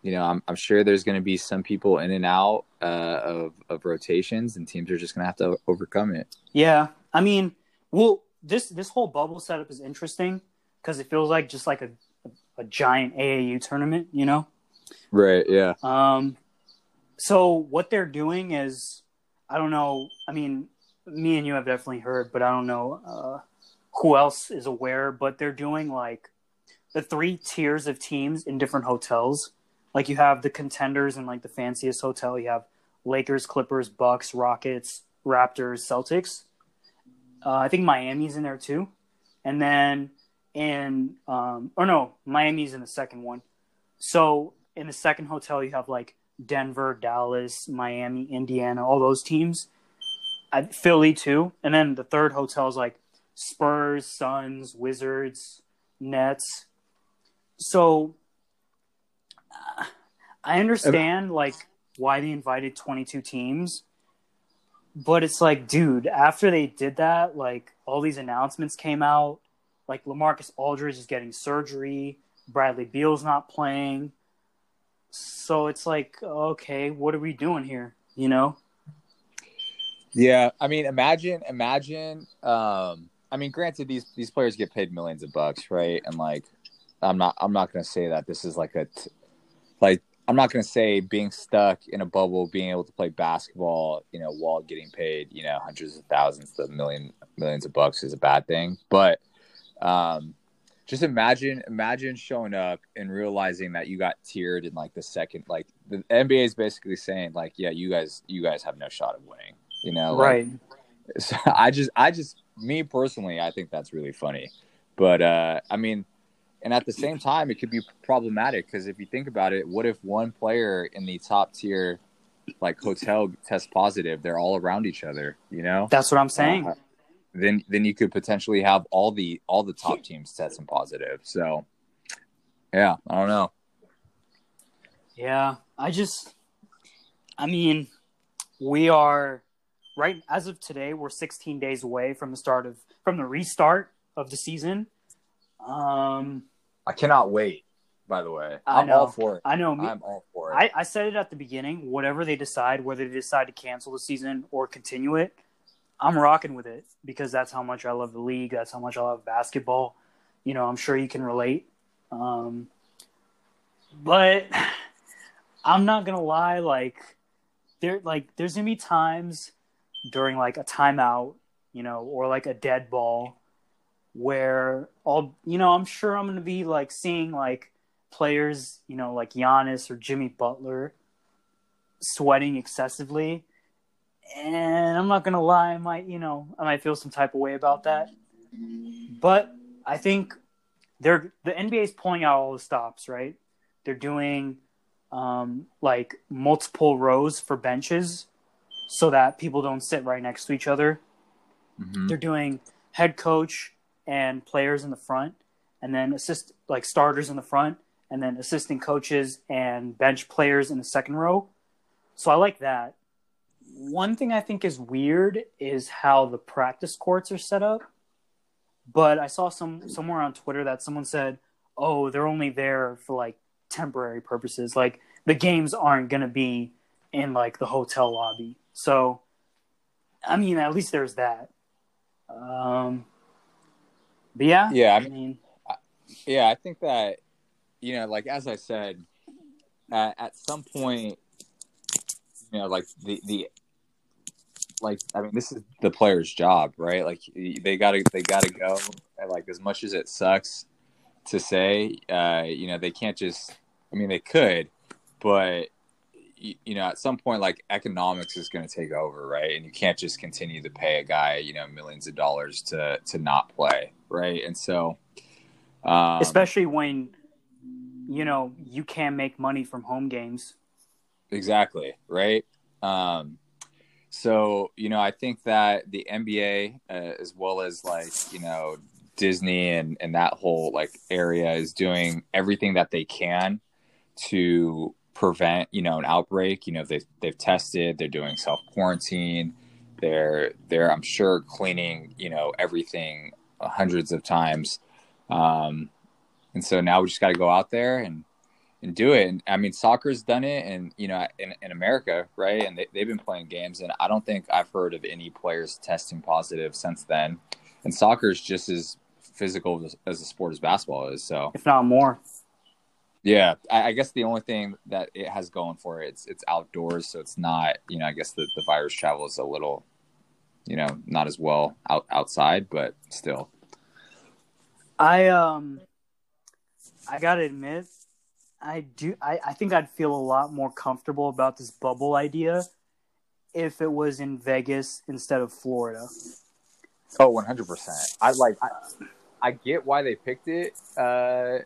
you know I'm I'm sure there's going to be some people in and out uh of of rotations and teams are just going to have to overcome it. Yeah, I mean, well, this this whole bubble setup is interesting because it feels like just like a a giant AAU tournament, you know. Right, yeah. Um, so what they're doing is, I don't know. I mean, me and you have definitely heard, but I don't know uh, who else is aware. But they're doing like the three tiers of teams in different hotels. Like you have the contenders in like the fanciest hotel. You have Lakers, Clippers, Bucks, Rockets, Raptors, Celtics. Uh, I think Miami's in there too, and then in um, or no, Miami's in the second one. So in the second hotel, you have like Denver, Dallas, Miami, Indiana, all those teams. Philly too, and then the third hotel is like Spurs, Suns, Wizards, Nets. So I understand like why they invited 22 teams, but it's like, dude, after they did that, like all these announcements came out, like LaMarcus Aldridge is getting surgery, Bradley Beal's not playing. So it's like, okay, what are we doing here? You know? Yeah, I mean, imagine, imagine. Um, I mean, granted, these these players get paid millions of bucks, right? And like, I'm not, I'm not going to say that this is like a, t- like, I'm not going to say being stuck in a bubble, being able to play basketball, you know, while getting paid, you know, hundreds of thousands to million millions of bucks is a bad thing. But, um, just imagine, imagine showing up and realizing that you got tiered in like the second, like the NBA is basically saying, like, yeah, you guys, you guys have no shot of winning. You know, like, right. so I just, I just, me personally, I think that's really funny. But uh, I mean, and at the same time, it could be problematic because if you think about it, what if one player in the top tier, like hotel, tests positive? They're all around each other, you know. That's what I'm saying. Uh, then, then you could potentially have all the all the top teams testing positive. So, yeah, I don't know. Yeah, I just, I mean, we are right as of today. We're 16 days away from the start of from the restart of the season. Um, I cannot wait. By the way, I I'm know. all for it. I know. Me, I'm all for it. I, I said it at the beginning. Whatever they decide, whether they decide to cancel the season or continue it, I'm rocking with it because that's how much I love the league. That's how much I love basketball. You know, I'm sure you can relate. Um, but I'm not gonna lie. Like there, like there's gonna be times during like a timeout, you know, or like a dead ball, where all you know, I'm sure I'm gonna be like seeing like players, you know, like Giannis or Jimmy Butler sweating excessively. And I'm not gonna lie, I might, you know, I might feel some type of way about that. But I think they're the NBA is pulling out all the stops, right? They're doing um, like multiple rows for benches so that people don't sit right next to each other. Mhm. They're doing head coach and players in the front, and then assist like starters in the front, and then assistant coaches and bench players in the second row. So I like that. One thing I think is weird is how the practice courts are set up. But I saw some somewhere on Twitter that someone said, "Oh, they're only there for like temporary purposes. Like the games aren't going to be in like the hotel lobby." So, I mean, at least there's that. Um, But yeah, Yeah, I I mean, mean, yeah, I think that you know, like as I said, uh, at some point, you know, like the the like I mean, this is the player's job, right? Like they gotta they gotta go. And, like as much as it sucks to say, uh, you know, they can't just. I mean, they could, but you know, at some point, like economics is going to take over, right? And you can't just continue to pay a guy, you know, millions of dollars to to not play, right? And so, um, especially when you know you can make money from home games. Exactly, right? Um, so, you know, I think that the NBA, uh, as well as like, you know, Disney and, and that whole like area is doing everything that they can to prevent, you know, an outbreak. You know, they've, they've tested, they're doing self quarantine. They're, they're, I'm sure cleaning, you know, everything hundreds of times. Um, and so now we just got to go out there and, and do it. And I mean, soccer's done it, and you know, in, in America, right? And they, they've been playing games, and I don't think I've heard of any players testing positive since then. And soccer is just as physical as, as a sport as basketball is. So, if not more. yeah, I, I guess the only thing that it has going for it, it's it's outdoors, so it's not, you know, I guess the, the virus travel is a little, you know, not as well out outside, but still. I um, I gotta admit, I do. I, I think I'd feel a lot more comfortable about this bubble idea if it was in Vegas instead of Florida. Oh, one hundred percent. I like. I, I get why they picked it, uh,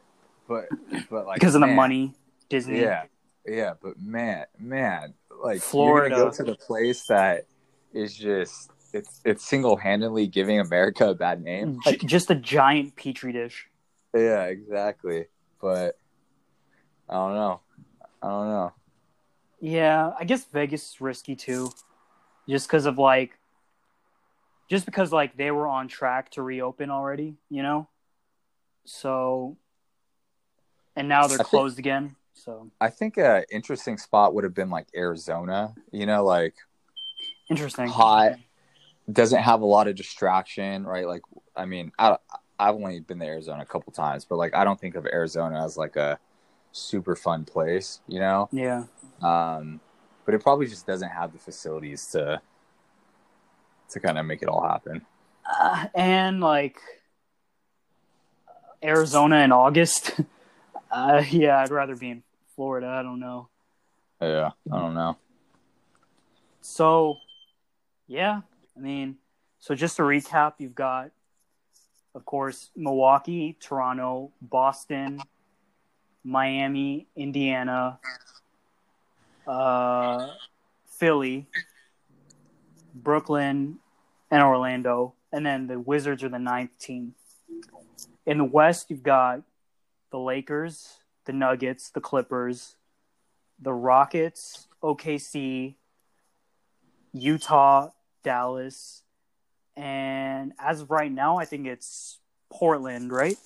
but but like because of the money, Disney. Yeah, yeah, but man, man, like Florida. you're go to the place that is just it's it's single handedly giving America a bad name. Mm. J- just a giant petri dish. yeah, exactly. But I don't know. I don't know. Yeah, I guess Vegas is risky too, just because of like, just because like they were on track to reopen already, you know. So, and now they're I think- closed again. So I think a interesting spot would have been like Arizona. You know, like interesting. hot doesn't have a lot of distraction right like i mean i i've only been to arizona a couple times but like i don't think of arizona as like a super fun place you know Yeah. um but it probably just doesn't have the facilities to to kind of make it all happen Uh, and like Arizona in August. Uh, yeah, I'd rather be in Florida. I don't know. yeah i don't know So, yeah, I mean, so just to recap, you've got, of course, Milwaukee, Toronto, Boston, Miami, Indiana, uh, Philly, Brooklyn, and Orlando. And then the Wizards are the ninth team. In the West, you've got the Lakers, the Nuggets, the Clippers, the Rockets, OKC, Utah, Dallas, and as of right now, I think it's Portland, right?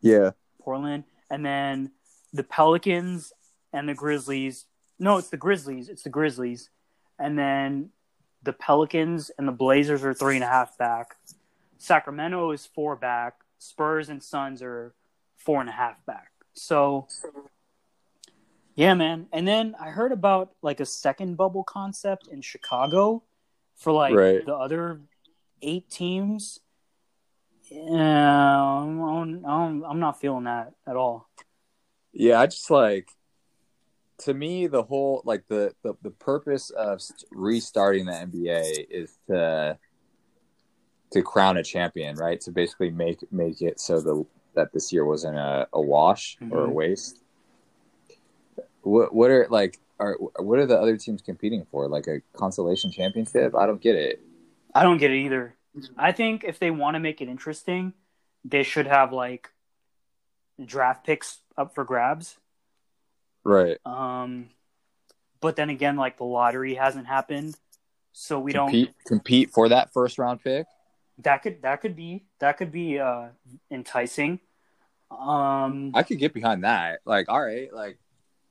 yeah Portland, and then the Pelicans and the Grizzlies. No, it's the Grizzlies. It's the Grizzlies, and then the Pelicans and the Blazers are three and a half back. Sacramento is four back. Spurs and Suns are four and a half back. So, yeah, man. And then I heard about like a second bubble concept in Chicago for like Right. the other eight teams. Yeah, I'm, I'm, I'm not feeling that at all. Yeah, I just like to me the whole like the the, the purpose of restarting the NBA is to to crown a champion, right? To basically make make it so the that this year wasn't a, a wash or a Mhm. waste. What what are like are what are the other teams competing for? Like a consolation championship? I don't get it. I don't get it either. I think if they want to make it interesting, they should have like draft picks up for grabs. Right. Um, but then again, like the lottery hasn't happened, so we compete don't compete for that first round pick. That could that could be that could be uh enticing. Um, I could get behind that. Like, all right, like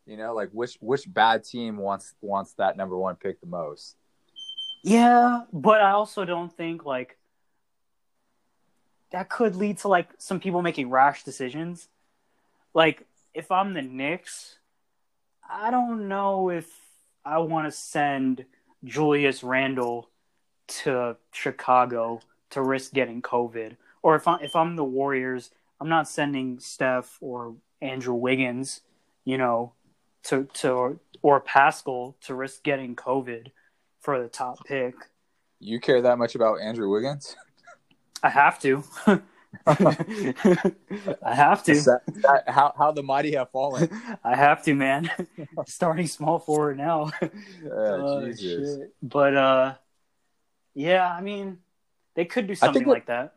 you know, like which which bad team wants wants that number one pick the most? yeah, but I also don't think like that could lead to like some people making rash decisions. Like if I'm the Knicks, I don't know if I want to send Julius Randle to Chicago to risk getting COVID. Or if I'm if I'm the Warriors, I'm not sending Steph or Andrew Wiggins, you know, to to or Pascal to risk getting COVID for the top pick. You care that much about Andrew Wiggins? I have to. I have to. That, that, how how the mighty have fallen. I have to, man. Starting small forward now. Uh, Jesus. shit. But uh, yeah, I mean, they could do something like that.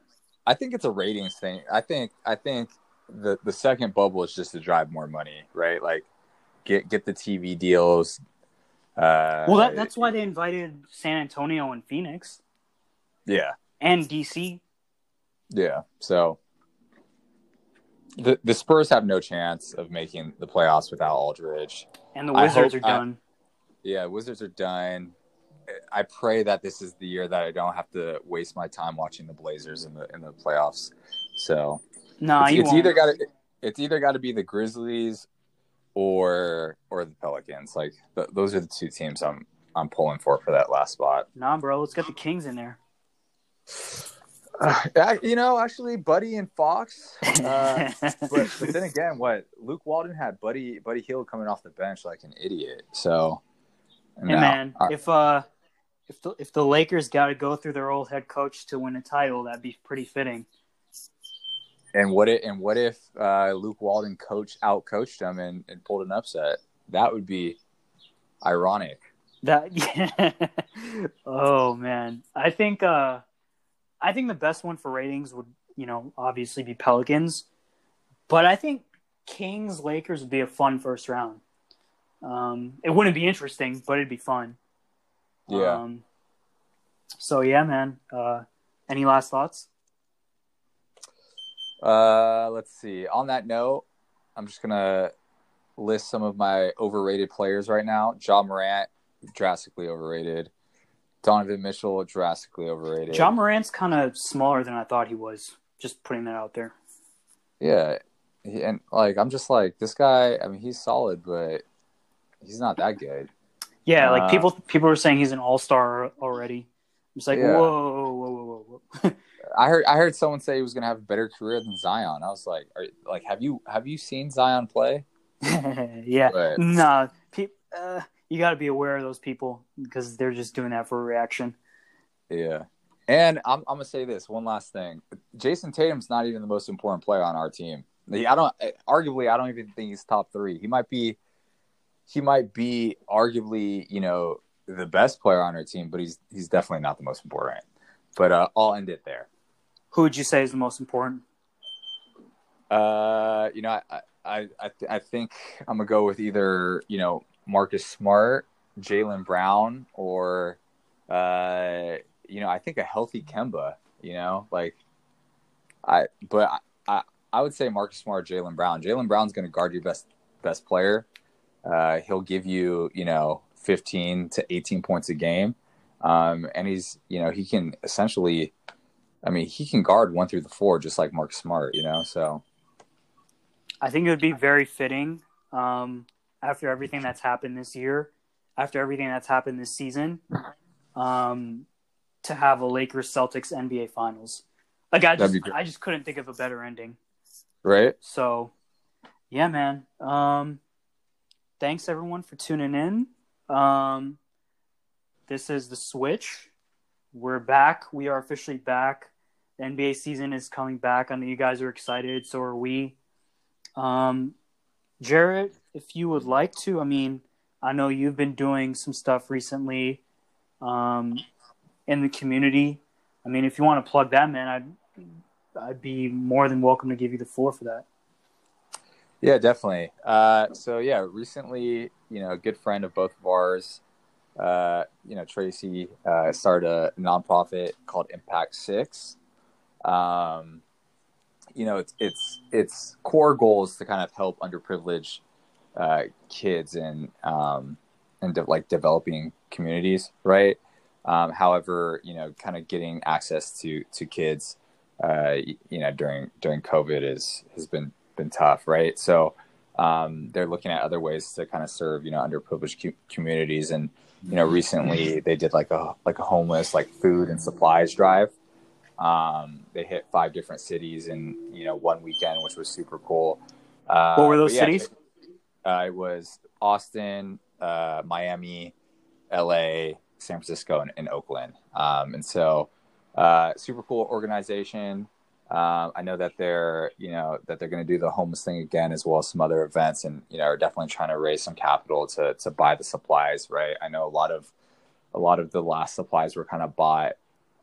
I think it's a ratings thing. I think I think the the second bubble is just to drive more money, right? Like get get the TV deals. Uh, Well, that, that's why they invited San Antonio and Phoenix yeah and DC. yeah. So the the Spurs have no chance of making the playoffs without Aldridge. And the Wizards hope- are I- done. Yeah, Wizards are done. I pray that this is the year that I don't have to waste my time watching the Blazers in the in the playoffs. So nah, it's, you it's either got to it's either got to be the Grizzlies or or the Pelicans. Like th- those are the two teams I'm I'm pulling for for that last spot. Nah, bro, let's get the Kings in there. Uh, you know, actually, Buddy and Fox. Uh, but, but then again, what Luke Walton had Buddy Buddy Hield coming off the bench like an idiot. So, Hey no, man, I- if uh, if the if the Lakers got to go through their old head coach to win a title, that'd be pretty fitting. And what it and what if uh, Luke Walton coach out coached him and, and pulled an upset? That would be ironic. That yeah. oh man, I think uh, I think the best one for ratings would you know obviously be Pelicans, but I think Kings Lakers would be a fun first round. Um, it wouldn't be interesting, but it'd be fun. Yeah. Um, so yeah, man. Uh, any last thoughts? Uh, let's see. On that note, I'm just gonna list some of my overrated players right now. Ja Morant, drastically overrated. Donovan Mitchell, drastically overrated. Ja Morant's kind of smaller than I thought he was. Just putting that out there. yeah, he, and like I'm just like this guy. I mean, he's solid, but he's not that good. Yeah, like Uh, people people were saying he's an all star already. It's like Yeah. whoa, whoa, whoa, whoa, whoa. I heard I heard someone say he was gonna have a better career than Zion. I was like, are, like, have you have you seen Zion play? yeah, But- nah. Pe- uh, you got to be aware of those people because they're just doing that for a reaction. Yeah. And I'm, I'm gonna say this one last thing. Jayson Tatum's not even the most important player on our team. I don't arguably I don't even think he's top three. He might be he might be arguably, you know, the best player on our team, but he's he's definitely not the most important. But uh, I'll end it there. Who would you say is the most important? Uh, you know, I I I, th- I think I'm gonna go with either you know Marcus Smart, Jaylen Brown, or uh, you know, I think a healthy Kemba. You know, like I, but I I, I would say Marcus Smart, Jaylen Brown. Jaylen Brown's gonna guard your best best player. Uh, he'll give you you know 15 to 18 points a game, um, and he's you know he can essentially. I mean, he can guard one through the four just like Mark Smart, you know. So I think it would be very fitting um, after everything that's happened this year, after everything that's happened this season, um, to have a Lakers Celtics NBA Finals. Like I just. I just couldn't think of a better ending. right, So, yeah, man. Um, thanks everyone for tuning in. Um, this is the switch. We're back. We are officially back. The NBA season is coming back. I know you guys are excited. So are we. Um, if you would like to, I mean, I know you've been doing some stuff recently um, in the community. I mean, if you want to plug that, man, I'd I'd be more than welcome to give you the floor for that. yeah, definitely. Uh, so yeah, recently, you know, a good friend of both of ours, uh, you know, Tracy, uh, started a nonprofit called Impact Six. Um, you know, it's it's its core goal is to kind of help underprivileged uh, kids and um, and de- like developing communities, right? Um, however, you know, kind of getting access to to kids uh, you know during during COVID is has been been tough, right? So um, they're looking at other ways to kind of serve you know underprivileged cu- communities, and you know recently they did like a like a homeless like food and supplies drive. Um, they hit five different cities in you know one weekend, which was super cool. Uh, what were those yeah, cities? Uh, it was Austin, uh, Miami, LA, San Francisco, and, and Oakland. Um, and so, uh, super cool organization. Um, I know that they're, you know, that they're going to do the homeless thing again, as well as some other events, and you know, are definitely trying to raise some capital to to buy the supplies. Right. I know a lot of a lot of the last supplies were kind of bought,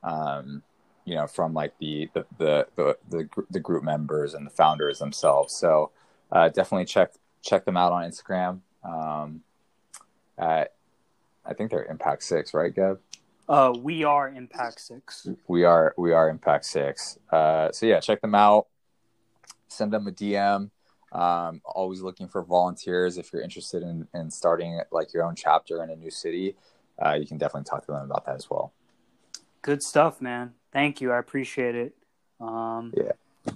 um, you know, from like the the the the, the, the group members and the founders themselves. So uh, definitely check check them out on Instagram. Um, at, I think they're Impact Six, right, Geb? Uh, we are Impact Six. We are we are Impact Six. Uh, so yeah, check them out. Send them a DM. Um, always looking for volunteers if you're interested in, in starting like your own chapter in a new city. Uh, you can definitely talk to them about that as well. Good stuff, man. Thank you. I appreciate it. Um, Yeah.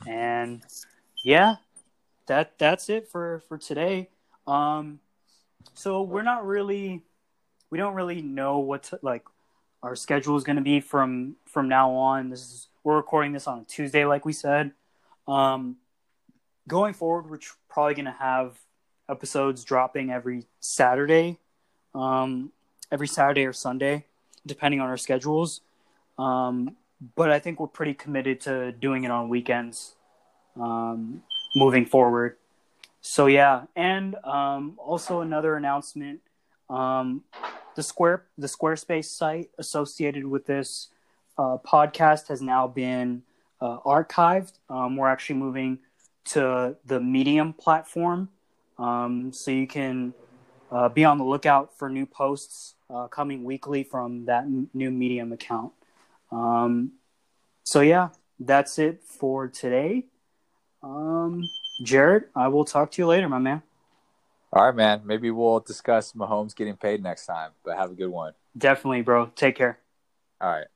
And yeah, that that's it for for today. Um, so we're not really, we don't really know what to, like our schedule is going to be from from now on. This is we're recording this on a Tuesday, like we said. Um, going forward, we're tr- probably going to have episodes dropping every Saturday, um, every Saturday or Sunday, depending on our schedules. Um, but I think we're pretty committed to doing it on weekends um, moving forward. So yeah, and um, also another announcement: um, the Square the Squarespace site associated with this uh, podcast has now been uh, archived. Um, we're actually moving to the Medium platform, um, so you can uh, be on the lookout for new posts uh, coming weekly from that m- new Medium account. Um, so yeah, that's it for today. Um, Jarrett, I will talk to you later, my man. All right, man. Maybe we'll discuss Mahomes getting paid next time. But have a good one. Definitely, bro. Take care. All right.